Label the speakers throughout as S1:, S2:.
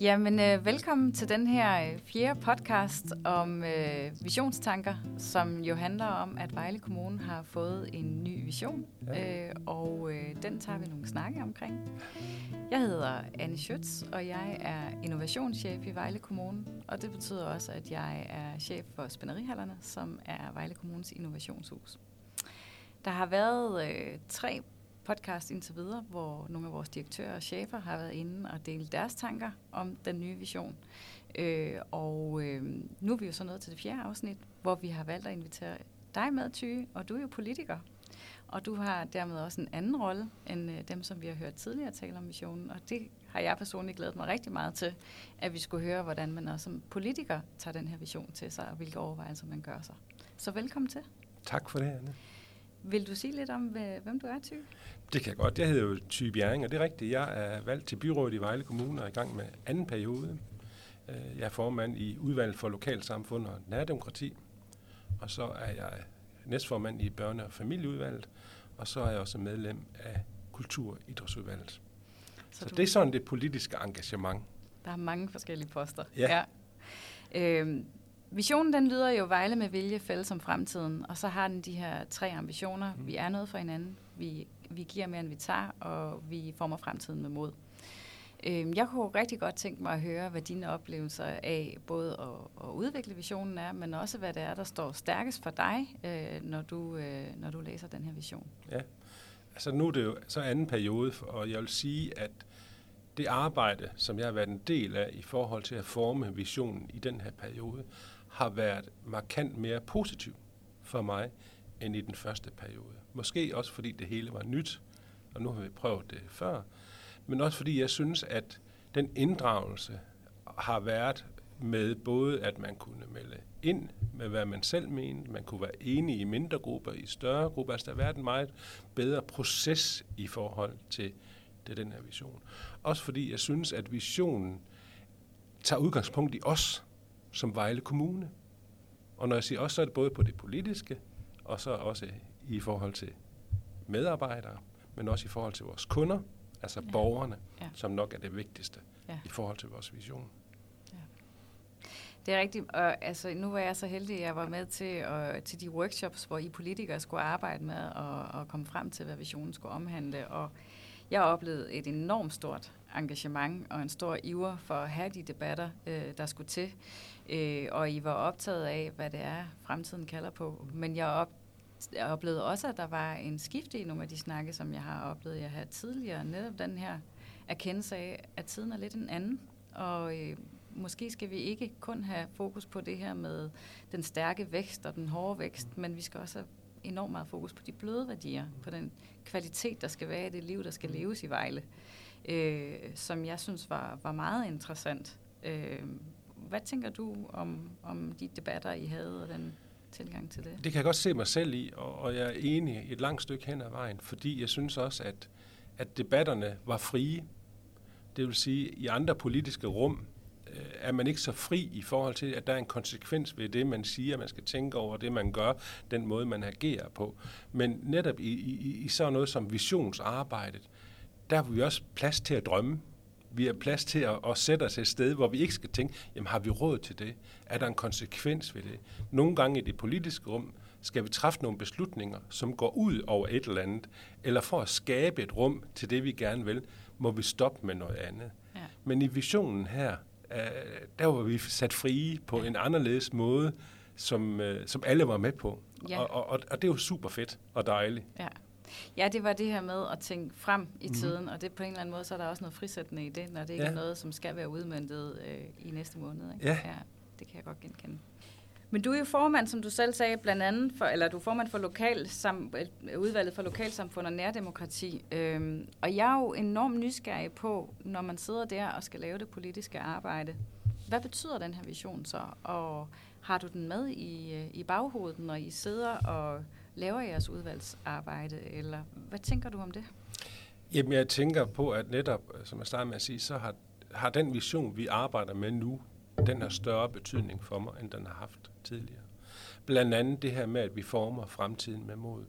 S1: Jamen, øh, velkommen til den her øh, fjerde podcast om øh, visionstanker, som jo handler om, at Vejle Kommune har fået en ny vision, øh, og øh, den tager vi nogle snakke omkring. Jeg hedder Anne Schütz, og jeg er innovationschef i Vejle Kommune, og det betyder også, at jeg er chef for Spænderihallerne, som er Vejle Kommunes innovationshus. Der har været øh, tre podcast indtil videre, hvor nogle af vores direktører og chefer har været inde og delt deres tanker om den nye vision. Øh, og øh, nu er vi jo så nået til det fjerde afsnit, hvor vi har valgt at invitere dig med, Ty, og du er jo politiker. Og du har dermed også en anden rolle end øh, dem, som vi har hørt tidligere tale om visionen. Og det har jeg personligt glædet mig rigtig meget til, at vi skulle høre, hvordan man også som politiker tager den her vision til sig, og hvilke overvejelser man gør sig. Så velkommen til.
S2: Tak for det, Anne.
S1: Vil du sige lidt om, hvem du er, Ty?
S2: Det kan jeg godt. Jeg hedder jo Ty Bjerring, og det er rigtigt. Jeg er valgt til byrådet i Vejle Kommune og er i gang med anden periode. Øh, jeg er formand i udvalget for lokalsamfund og nærdemokrati, og så er jeg næstformand i børne- og familieudvalget, og så er jeg også medlem af kultur- og idrætsudvalget. Så, så du... det er sådan det politiske engagement.
S1: Der er mange forskellige poster.
S2: Ja.
S1: ja. Øhm, Visionen den lyder jo Vejle med vilje, fælles om fremtiden, og så har den de her tre ambitioner. Mm. Vi er noget for hinanden, vi, vi giver mere end vi tager, og vi former fremtiden med mod. Øh, jeg kunne rigtig godt tænke mig at høre, hvad dine oplevelser af både at, at udvikle visionen er, men også hvad det er, der står stærkest for dig, øh, når, du, øh, når du læser den her vision.
S2: Ja, altså nu er det jo så anden periode, og jeg vil sige, at det arbejde, som jeg har været en del af i forhold til at forme visionen i den her periode, har været markant mere positiv for mig end i den første periode. Måske også fordi det hele var nyt, og nu har vi prøvet det før, men også fordi jeg synes, at den inddragelse har været med både, at man kunne melde ind med, hvad man selv mente, man kunne være enige i mindre grupper, i større grupper. Altså, der har været en meget bedre proces i forhold til, til den her vision. Også fordi jeg synes, at visionen tager udgangspunkt i os som Vejle Kommune. Og når jeg siger også, så er det både på det politiske, og så også i forhold til medarbejdere, men også i forhold til vores kunder, altså ja. borgerne, ja. som nok er det vigtigste ja. i forhold til vores vision. Ja.
S1: Det er rigtigt, og altså, nu var jeg så heldig, at jeg var med til, uh, til de workshops, hvor I politikere skulle arbejde med at, at komme frem til, hvad visionen skulle omhandle, og jeg oplevede et enormt stort engagement og en stor iver for at have de debatter, øh, der skulle til. Øh, og I var optaget af, hvad det er, fremtiden kalder på. Men jeg, op, jeg oplevede også, at der var en skift i nogle af de snakke, som jeg har oplevet, jeg havde tidligere. Netop den her erkendelse af, at tiden er lidt en anden. Og øh, måske skal vi ikke kun have fokus på det her med den stærke vækst og den hårde vækst, men vi skal også have enormt meget fokus på de bløde værdier, på den kvalitet, der skal være i det liv, der skal leves i Vejle, øh, som jeg synes var, var meget interessant. Øh, hvad tænker du om, om de debatter, I havde, og den tilgang til det?
S2: Det kan jeg godt se mig selv i, og, og jeg er enig et langt stykke hen ad vejen, fordi jeg synes også, at, at debatterne var frie. Det vil sige, i andre politiske rum øh, er man ikke så fri i forhold til, at der er en konsekvens ved det, man siger, man skal tænke over det, man gør, den måde, man agerer på. Men netop i, i, i sådan noget som visionsarbejdet, der har vi også plads til at drømme. Vi har plads til at, at sætte os et sted, hvor vi ikke skal tænke, jamen har vi råd til det? Er der en konsekvens ved det? Nogle gange i det politiske rum skal vi træffe nogle beslutninger, som går ud over et eller andet, eller for at skabe et rum til det, vi gerne vil, må vi stoppe med noget andet. Ja. Men i visionen her, øh, der var vi sat frie på ja. en anderledes måde, som, øh, som alle var med på. Ja. Og, og, og det er jo super fedt og dejligt.
S1: Ja. Ja, det var det her med at tænke frem i mm. tiden, og det på en eller anden måde, så er der også noget frisættende i det, når det ikke ja. er noget, som skal være udmøntet øh, i næste måned. Ikke?
S2: Ja.
S1: ja. Det kan jeg godt genkende. Men du er jo formand, som du selv sagde, blandt andet for, eller du er formand for lokal, sam, udvalget for lokalsamfund og nærdemokrati. Øhm, og jeg er jo enormt nysgerrig på, når man sidder der og skal lave det politiske arbejde. Hvad betyder den her vision så? Og har du den med i, øh, i baghovedet, når I sidder og laver jeres udvalgsarbejde, eller hvad tænker du om det?
S2: Jamen, jeg tænker på, at netop, øh, som jeg startede med at sige, så har, har den vision, vi arbejder med nu, den har større betydning for mig, end den har haft tidligere. Blandt andet det her med, at vi former fremtiden med mod.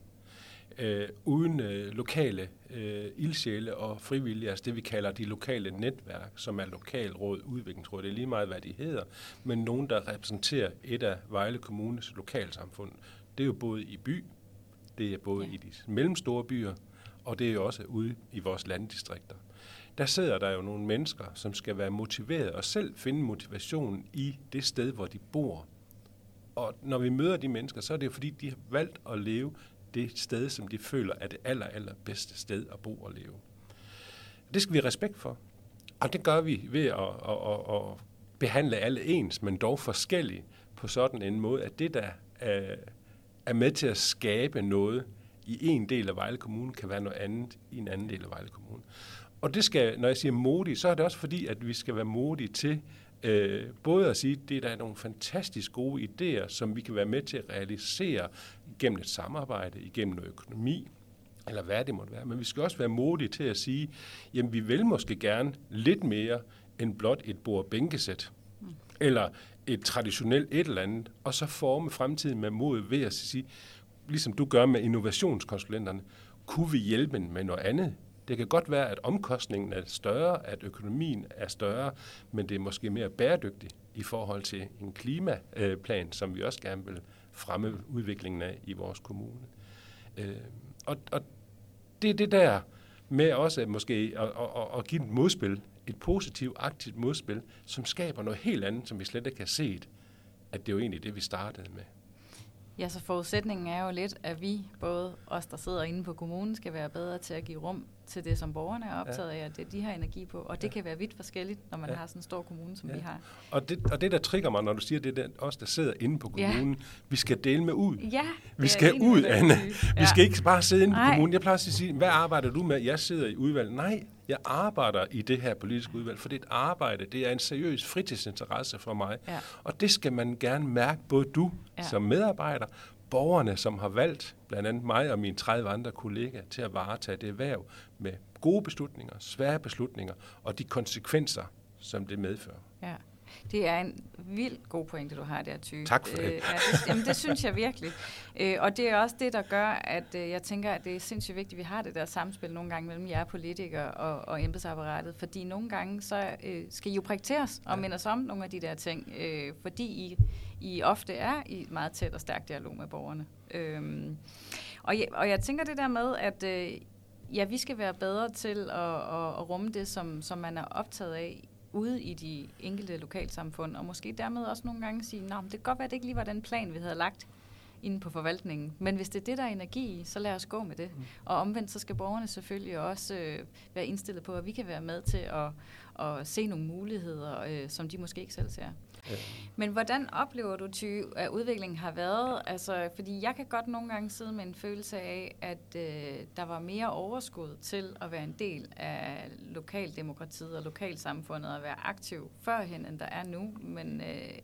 S2: øh, uden øh, lokale øh, ildsjæle og frivillige, altså det vi kalder de lokale netværk, som er lokalråd, udviklingsråd, det er lige meget, hvad de hedder, men nogen, der repræsenterer et af Vejle Kommunes lokalsamfund. Det er jo både i by, det er både ja. i de mellemstore byer, og det er også ude i vores landdistrikter. Der sidder der jo nogle mennesker, som skal være motiveret og selv finde motivation i det sted, hvor de bor. Og når vi møder de mennesker, så er det jo fordi, de har valgt at leve det sted, som de føler er det aller, aller bedste sted at bo og leve. Det skal vi have respekt for. Og det gør vi ved at, at, at, at behandle alle ens, men dog forskellige på sådan en måde, at det, der er, er med til at skabe noget i en del af Vejle Kommune, kan være noget andet i en anden del af Vejle Kommune. Og det skal, når jeg siger modig, så er det også fordi, at vi skal være modige til øh, både at sige, at det er der nogle fantastisk gode idéer, som vi kan være med til at realisere gennem et samarbejde, igennem noget økonomi, eller hvad det måtte være. Men vi skal også være modige til at sige, jamen vi vil måske gerne lidt mere end blot et bord bænkesæt, mm. eller et traditionelt et eller andet, og så forme fremtiden med mod ved at sige, ligesom du gør med innovationskonsulenterne, kunne vi hjælpe med noget andet? Det kan godt være, at omkostningen er større, at økonomien er større, men det er måske mere bæredygtigt i forhold til en klimaplan, som vi også gerne vil fremme udviklingen af i vores kommune. Øh, og, og det er det der med også måske at, at, at give et modspil, et positivt, aktivt modspil, som skaber noget helt andet, som vi slet ikke har set, at det er jo egentlig det, vi startede med.
S1: Ja, så forudsætningen er jo lidt, at vi, både os, der sidder inde på kommunen, skal være bedre til at give rum til det, som borgerne er optaget af, og det de har energi på. Og det ja. kan være vidt forskelligt, når man ja. har sådan en stor kommune, som ja. vi har.
S2: Og det, og det, der trigger mig, når du siger, det er os, der sidder inde på kommunen, ja. vi skal dele med ud.
S1: Ja,
S2: vi skal ud, Anne. Ja. Vi skal ikke bare sidde inde på Nej. kommunen. Jeg plejer at sige, hvad arbejder du med? Jeg sidder i udvalget. Nej, jeg arbejder i det her politiske udvalg, for det er et arbejde, det er en seriøs fritidsinteresse for mig. Ja. Og det skal man gerne mærke, både du ja. som medarbejder, borgerne, som har valgt blandt andet mig og mine 30 andre kollegaer til at varetage det erhverv med gode beslutninger, svære beslutninger og de konsekvenser, som det medfører.
S1: Ja. Det er en vild god pointe, du har der, Ty.
S2: Tak for det. Øh, ja,
S1: det jamen, det synes jeg virkelig. Øh, og det er også det, der gør, at øh, jeg tænker, at det er sindssygt vigtigt, at vi har det der samspil nogle gange mellem jer politikere og, og embedsapparatet, fordi nogle gange så øh, skal I jo prækteres og ja. minde os om nogle af de der ting, øh, fordi I, I ofte er i meget tæt og stærk dialog med borgerne. Øh, og, jeg, og jeg tænker det der med, at øh, ja, vi skal være bedre til at, at, at rumme det, som, som man er optaget af ude i de enkelte lokalsamfund, og måske dermed også nogle gange sige, at det kan godt være, at det ikke lige var den plan, vi havde lagt inde på forvaltningen. Men hvis det er det, der er energi så lad os gå med det. Mm. Og omvendt, så skal borgerne selvfølgelig også øh, være indstillet på, at vi kan være med til at, at se nogle muligheder, øh, som de måske ikke selv ser. Men hvordan oplever du, Ty, at udviklingen har været? Altså, fordi jeg kan godt nogle gange sidde med en følelse af, at øh, der var mere overskud til at være en del af lokaldemokratiet og lokalsamfundet og være aktiv førhen, end der er nu. Men øh,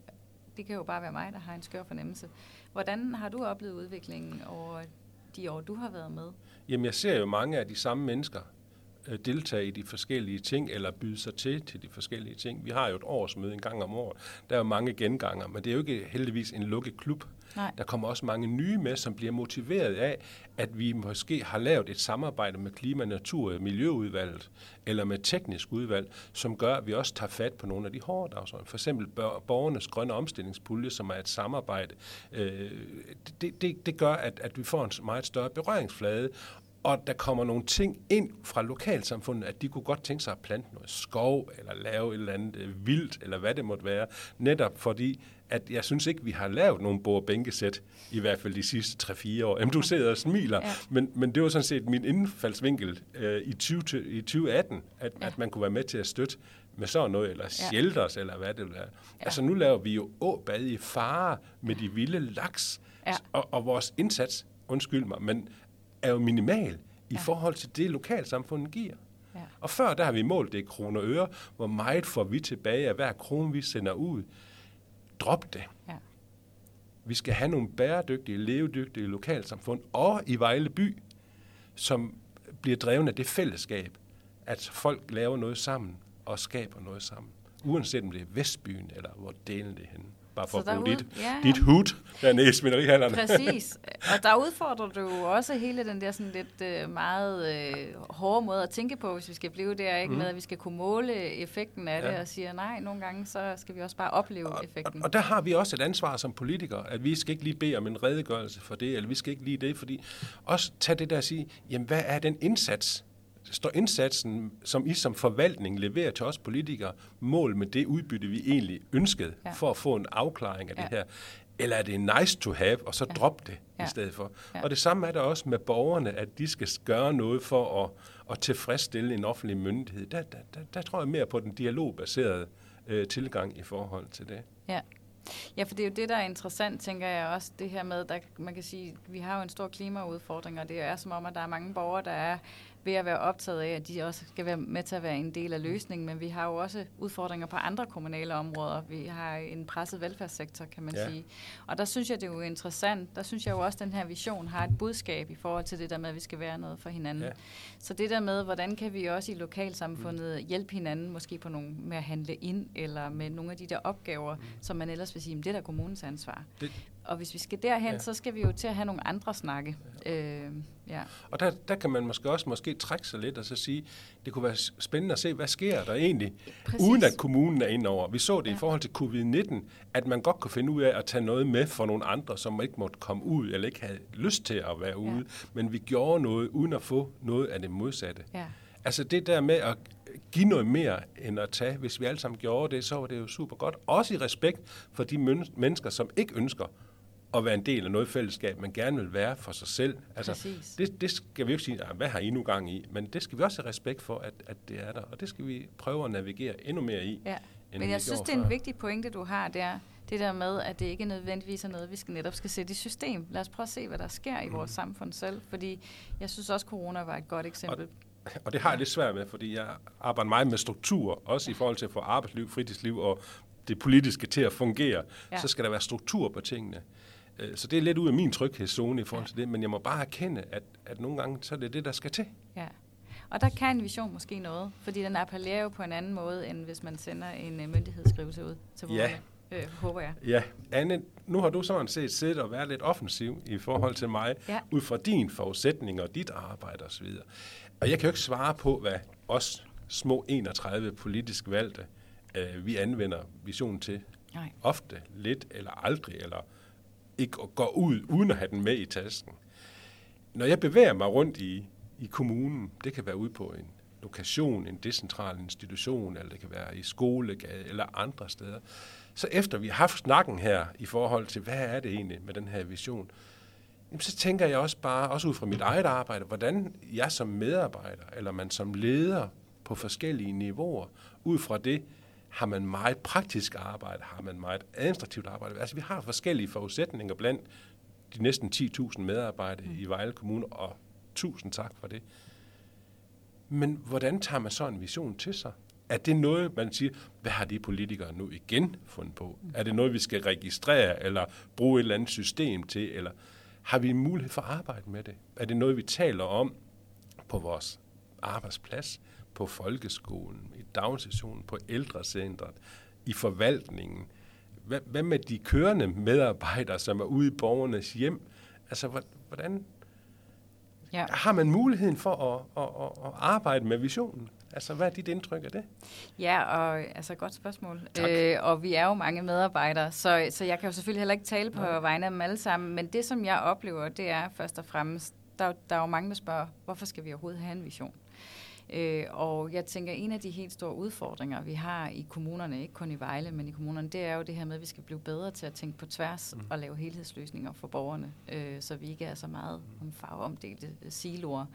S1: det kan jo bare være mig, der har en skør fornemmelse. Hvordan har du oplevet udviklingen over de år, du har været med?
S2: Jamen, jeg ser jo mange af de samme mennesker, deltage i de forskellige ting, eller byde sig til til de forskellige ting. Vi har jo et årsmøde en gang om året. Der er jo mange genganger, men det er jo ikke heldigvis en lukket klub. Nej. Der kommer også mange nye med, som bliver motiveret af, at vi måske har lavet et samarbejde med Klima-, Natur- og Miljøudvalget, eller med teknisk udvalg, som gør, at vi også tager fat på nogle af de hårde dagsordner. For eksempel borgernes grønne omstillingspulje, som er et samarbejde. Øh, det, det, det gør, at, at vi får en meget større berøringsflade, og der kommer nogle ting ind fra lokalsamfundet, at de kunne godt tænke sig at plante noget skov, eller lave et eller andet øh, vildt, eller hvad det måtte være, netop fordi, at jeg synes ikke, vi har lavet nogen bord-bænkesæt, i hvert fald de sidste 3-4 år. Jamen, du sidder og smiler, ja. men, men det var sådan set min indfaldsvinkel øh, i, 20, i 2018, at, ja. at man kunne være med til at støtte med sådan noget, eller shelters, ja. eller hvad det vil være. Ja. Altså, nu laver vi jo åbad i fare med de vilde laks, ja. og, og vores indsats, undskyld mig, men er jo minimal i ja. forhold til det, lokalsamfundet giver. Ja. Og før, der har vi målt det i kroner og øre. Hvor meget får vi tilbage af hver krone, vi sender ud? Drop det. Ja. Vi skal have nogle bæredygtige, levedygtige lokalsamfund, og i Vejle by, som bliver drevet af det fællesskab, at folk laver noget sammen og skaber noget sammen. Uanset om det er Vestbyen, eller hvor delen det er henne. Bare for
S1: Så
S2: at bruge
S1: derude-
S2: dit,
S1: ja,
S2: dit hud dernede i svinderihallerne.
S1: Præcis. Og der udfordrer du jo også hele den der sådan lidt øh, meget øh, hårde måde at tænke på, hvis vi skal blive der, ikke?
S2: Mhm.
S1: Med at vi skal kunne måle effekten af
S2: Ja.
S1: det, og siger nej, nogle gange så skal vi også bare opleve
S2: Og,
S1: effekten.
S2: og der har vi også et ansvar som politikere, at vi skal ikke lige bede om en redegørelse for det, eller vi skal ikke lige det, fordi også tage det der og sige, jamen hvad er den indsats? Står indsatsen, som I som forvaltning leverer til os politikere, mål med det udbytte, vi egentlig ønskede,
S1: Ja.
S2: for at få en afklaring af
S1: Ja.
S2: det her? Eller er det nice to have, og så
S1: Ja.
S2: drop det
S1: Ja.
S2: i stedet for? Ja. Og det samme er der også med borgerne, at de skal gøre noget for at, at tilfredsstille en offentlig myndighed. Der, der, der, der tror jeg mere på den dialogbaserede øh, tilgang i forhold til det.
S1: Ja. Ja, for det er jo det, der er interessant, tænker jeg også, det her med, der, man kan sige, vi har jo en stor klimaudfordring, og det er som om, at der er mange borgere, der er ved at være optaget af, at de også skal være med til at være en del af løsningen, men vi har jo også udfordringer på andre kommunale områder. Vi har en presset velfærdssektor, kan man
S2: Ja.
S1: sige. Og der synes jeg, det er jo interessant. Der synes jeg jo også, at den her vision har et budskab i forhold til det der med, at vi skal være noget for hinanden.
S2: Ja.
S1: Så det der med, hvordan kan vi også i lokalsamfundet hjælpe hinanden, måske på nogle, med at handle ind, eller med nogle af de der opgaver, mm. som man ellers vil sige, "Men det er da kommunens ansvar.
S2: Det-
S1: Og hvis vi skal derhen, ja.
S2: Ja.
S1: så skal vi jo til at have nogle andre snakke. Øh, ja.
S2: Og der, der kan man måske også måske trække sig lidt og så sige, det kunne være spændende at se, hvad sker der egentlig,
S1: Præcis.
S2: uden at kommunen er inde over. Vi så det
S1: Ja.
S2: i forhold til covid-19, at man godt kunne finde ud af at tage noget med for nogle andre, som ikke måtte komme ud, eller ikke havde lyst til at være ude. Men vi gjorde noget, uden at få noget af det modsatte.
S1: Ja.
S2: Altså det der med at give noget mere end at tage, hvis vi alle sammen gjorde det, så var det jo super godt. Også i respekt for de men- mennesker, som ikke ønsker at være en del af noget fællesskab, men gerne vil være for sig selv. Altså,
S1: Præcis.
S2: det, det skal vi jo ikke sige, "Ah, hvad har I nu gang i? Men det skal vi også have respekt for, at, at det er der. Og det skal vi prøve at navigere endnu mere i.
S1: ja. Men jeg synes, det er en vigtig pointe, du har der. Det der med, at det ikke nødvendigvis er noget, vi skal netop skal sætte i system. Lad os prøve at se, hvad der sker i
S2: Mm.
S1: vores samfund selv. Fordi jeg synes også, corona var et godt eksempel.
S2: Og det har jeg lidt svært med, fordi jeg arbejder meget med struktur, også i forhold til at få arbejdsliv, fritidsliv og det politiske til at fungere.
S1: Ja.
S2: Så skal der være struktur på tingene. Øh, Så det er lidt ud af min tryghedszone i forhold
S1: Ja.
S2: til det, men jeg må bare erkende, at, at nogle gange, så er det det, der skal til.
S1: Ja. Og der kan en vision måske noget, fordi den appellerer jo på en anden måde, end hvis man sender en uh, myndighedsskrivelse ud til
S2: Ja.
S1: borgerne. Øh, håber jeg.
S2: Ja, Anne, nu har du sådan set siddet og været lidt offensiv i forhold til mig,
S1: Ja.
S2: ud fra din forudsætning og dit arbejde osv. Og jeg kan jo ikke svare på, hvad os små 31 politisk valgte, øh, vi anvender visionen til.
S1: Nej.
S2: Ofte, lidt eller aldrig, eller ikke at gå ud uden at have den med i tasken. Når jeg bevæger mig rundt i, i kommunen, det kan være ude på en lokation, en decentral institution, eller det kan være i skolegade eller andre steder, så efter vi har haft snakken her i forhold til, hvad er det egentlig med den her vision, jamen så tænker jeg også bare, også ud fra mit eget arbejde, hvordan jeg som medarbejder, eller man som leder på forskellige niveauer, ud fra det, har man meget praktisk arbejde, har man meget administrativt arbejde. Altså vi har forskellige forudsætninger blandt de næsten 10.000 medarbejdere i Vejle Kommune, og tusind tak for det. Men hvordan tager man så en vision til sig? Er det noget, man siger, hvad har de politikere nu igen fundet på? Er det noget, vi skal registrere, eller bruge et eller andet system til, eller har vi mulighed for at arbejde med det? Er det noget, vi taler om på vores arbejdsplads, på folkeskolen, i daginstitutionen, på ældrecentret, i forvaltningen? Hvad, hvad med de kørende medarbejdere, som er ude i borgernes hjem? Altså, hvor- hvordan
S1: Ja.
S2: har man muligheden for at, at, at, at arbejde med visionen? Altså, hvad er dit indtryk af det?
S1: Ja, og altså godt spørgsmål.
S2: Tak.
S1: Øh, og vi er jo mange medarbejdere, så, så jeg kan jo selvfølgelig heller ikke tale på
S2: Nej.
S1: vegne af dem alle sammen, men det som jeg oplever, det er først og fremmest, der, der er jo mange, der spørger, hvorfor skal vi overhovedet have en vision? Øh, og jeg tænker, en af de helt store udfordringer, vi har i kommunerne, ikke kun i Vejle, men i kommunerne, det er jo det her med, at vi skal blive bedre til at tænke på tværs mm. og lave helhedsløsninger for borgerne, øh, så vi ikke er så meget om farveomdelte siloer.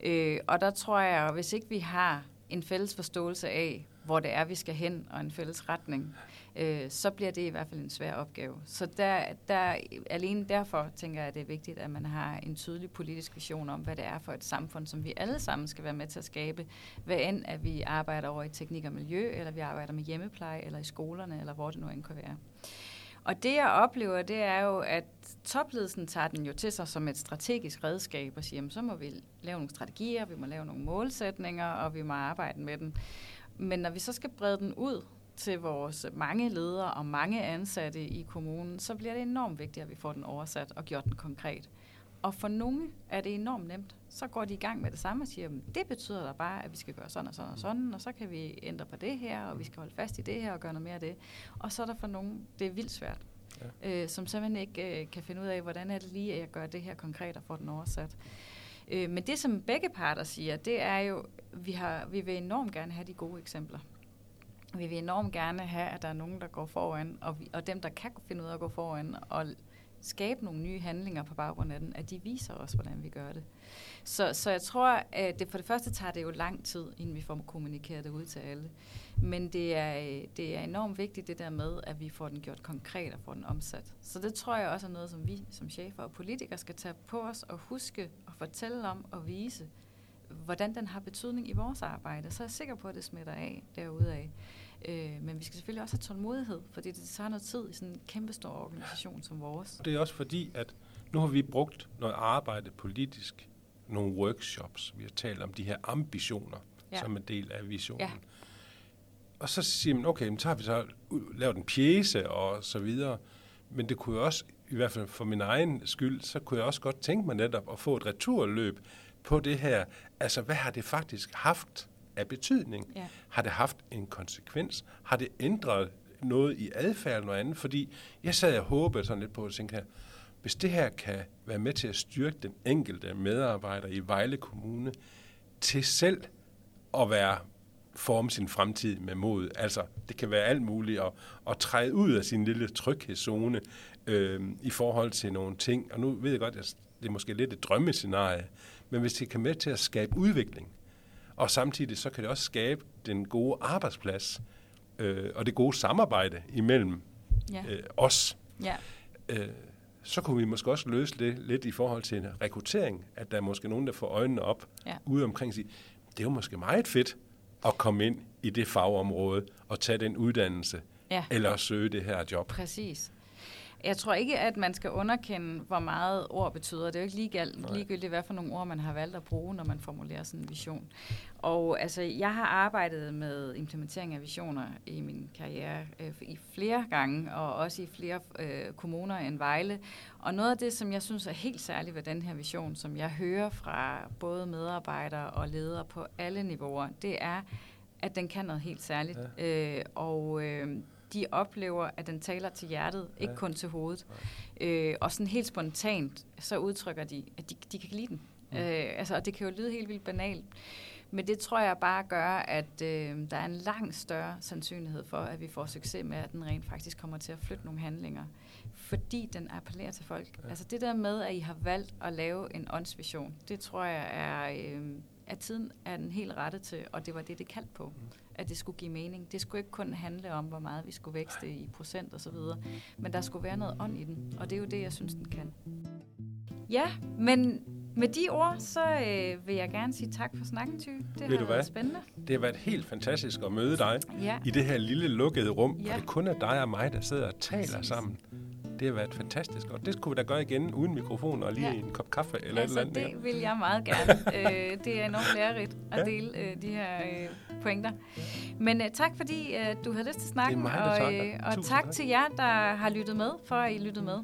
S1: Øh, og der tror jeg, at hvis ikke vi har en fælles forståelse af, hvor det er, vi skal hen, og en fælles retning, øh, så bliver det i hvert fald en svær opgave. Så der, der, alene derfor tænker jeg, at det er vigtigt, at man har en tydelig politisk vision om, hvad det er for et samfund, som vi alle sammen skal være med til at skabe. Hvad end at vi arbejder over i teknik og miljø, eller vi arbejder med hjemmepleje, eller i skolerne, eller hvor det nu end kan være. Og det jeg oplever, det er jo, at topledelsen tager den jo til sig som et strategisk redskab og siger, jamen, så må vi lave nogle strategier, vi må lave nogle målsætninger, og vi må arbejde med den. Men når vi så skal brede den ud til vores mange ledere og mange ansatte i kommunen, så bliver det enormt vigtigt, at vi får den oversat og gjort den konkret. Og for nogle er det enormt nemt. Så går de i gang med det samme og siger, det betyder da bare, at vi skal gøre sådan og sådan og sådan, og så kan vi ændre på det her, og vi skal holde fast i det her og gøre noget mere af det. Og så er der for nogle, det er vildt svært, ja. øh, som simpelthen ikke øh, kan finde ud af, hvordan er det lige, at jeg gør det her konkret og får den oversat. Øh, men det, som begge parter siger, det er jo, vi, har, vi vil enormt gerne have de gode eksempler. Vi vil enormt gerne have, at der er nogen, der går foran, og, vi, og dem, der kan finde ud af at gå foran, og skabe nogle nye handlinger på baggrund af den, at de viser os, hvordan vi gør det. Så, så jeg tror, at det for det første tager det jo lang tid, inden vi får kommunikeret det ud til alle. Men det er, det er enormt vigtigt det der med, at vi får den gjort konkret og får den omsat. Så det tror jeg også er noget, som vi som chefer og politikere skal tage på os og huske og fortælle om og vise, hvordan den har betydning i vores arbejde. Så er jeg sikker på, at det smitter af derude af. Øh, men vi skal selvfølgelig også have tålmodighed, fordi det tager noget tid i sådan en kæmpe stor organisation som vores.
S2: Det er også fordi, at nu har vi brugt noget arbejde politisk, nogle workshops. Vi har talt om de her ambitioner ja. som en del af visionen. Ja. Og så siger man, okay, så har vi så lavet en pjæse og så videre. Men det kunne jo også, i hvert fald for min egen skyld, så kunne jeg også godt tænke mig netop at få et returløb på det her. Altså, hvad har det faktisk haft af betydning? Ja. Har det haft en konsekvens? Har det ændret noget i adfærd eller andet? Fordi jeg sad og håbede sådan lidt på at tænke her, hvis det her kan være med til at styrke den enkelte medarbejder i Vejle Kommune til selv at være forme sin fremtid med mod. Altså, det kan være alt muligt at, at træde ud af sin lille tryghedszone øh, i forhold til nogle ting. Og nu ved jeg godt, at det er måske lidt et drømmescenarie, men hvis det kan med til at skabe udvikling, og samtidig så kan det også skabe den gode arbejdsplads øh, og det gode samarbejde imellem ja. øh, os. Ja. Øh, så kunne vi måske også løse det lidt i forhold til en rekruttering, at der er måske nogen, der får øjnene op ja. ude omkring sig. Det er jo måske meget fedt at komme ind i det fagområde og tage den uddannelse, ja. eller søge det her job.
S1: Præcis. Jeg tror ikke, at man skal underkende, hvor meget ord betyder. Det er jo ikke ligegyldigt, ligegyldigt, hvad for nogle ord man har valgt at bruge, når man formulerer sådan en vision. Og altså, jeg har arbejdet med implementering af visioner i min karriere øh, i flere gange, og også i flere øh, kommuner end Vejle. Og noget af det, som jeg synes er helt særligt ved den her vision, som jeg hører fra både medarbejdere og ledere på alle niveauer, det er, at den kan noget helt særligt. Ja. Øh, og øh, de oplever, at den taler til hjertet, ikke kun til hovedet. Øh, og sådan helt spontant, så udtrykker de, at de, de kan lide den. Mm. Øh, altså, og det kan jo lyde helt vildt banalt. Men det tror jeg bare gør, at øh, der er en langt større sandsynlighed for, at vi får succes med, at den rent faktisk kommer til at flytte nogle handlinger. Fordi den appellerer til folk. Ja. Altså det der med, at I har valgt at lave en åndsvision, det tror jeg er, øh, at tiden er den helt rette til, og det var det, det kaldte på. Mm at det skulle give mening. Det skulle ikke kun handle om, hvor meget vi skulle vækste i procent og så videre, men der skulle være noget ånd i den, og det er jo det, jeg synes, den kan. Ja, men med de ord, så øh, vil jeg gerne sige tak for snakken, Ty. Det Ved har været hvad? spændende.
S2: Det har været helt fantastisk at møde dig ja. i det her lille lukkede rum, ja. og det kun er dig og mig, der sidder og taler Præcis. sammen. Det har været fantastisk, og det skulle vi da gøre igen uden mikrofon og lige ja. en kop kaffe eller altså, et eller
S1: andet. det vil jeg meget gerne. øh, det er enormt lærerigt at ja. dele øh, de her øh, pointer. Men øh, tak fordi øh, du havde lyst til snakken,
S2: og, øh,
S1: og tak, tak til jer, der har lyttet med, for at I lyttede med.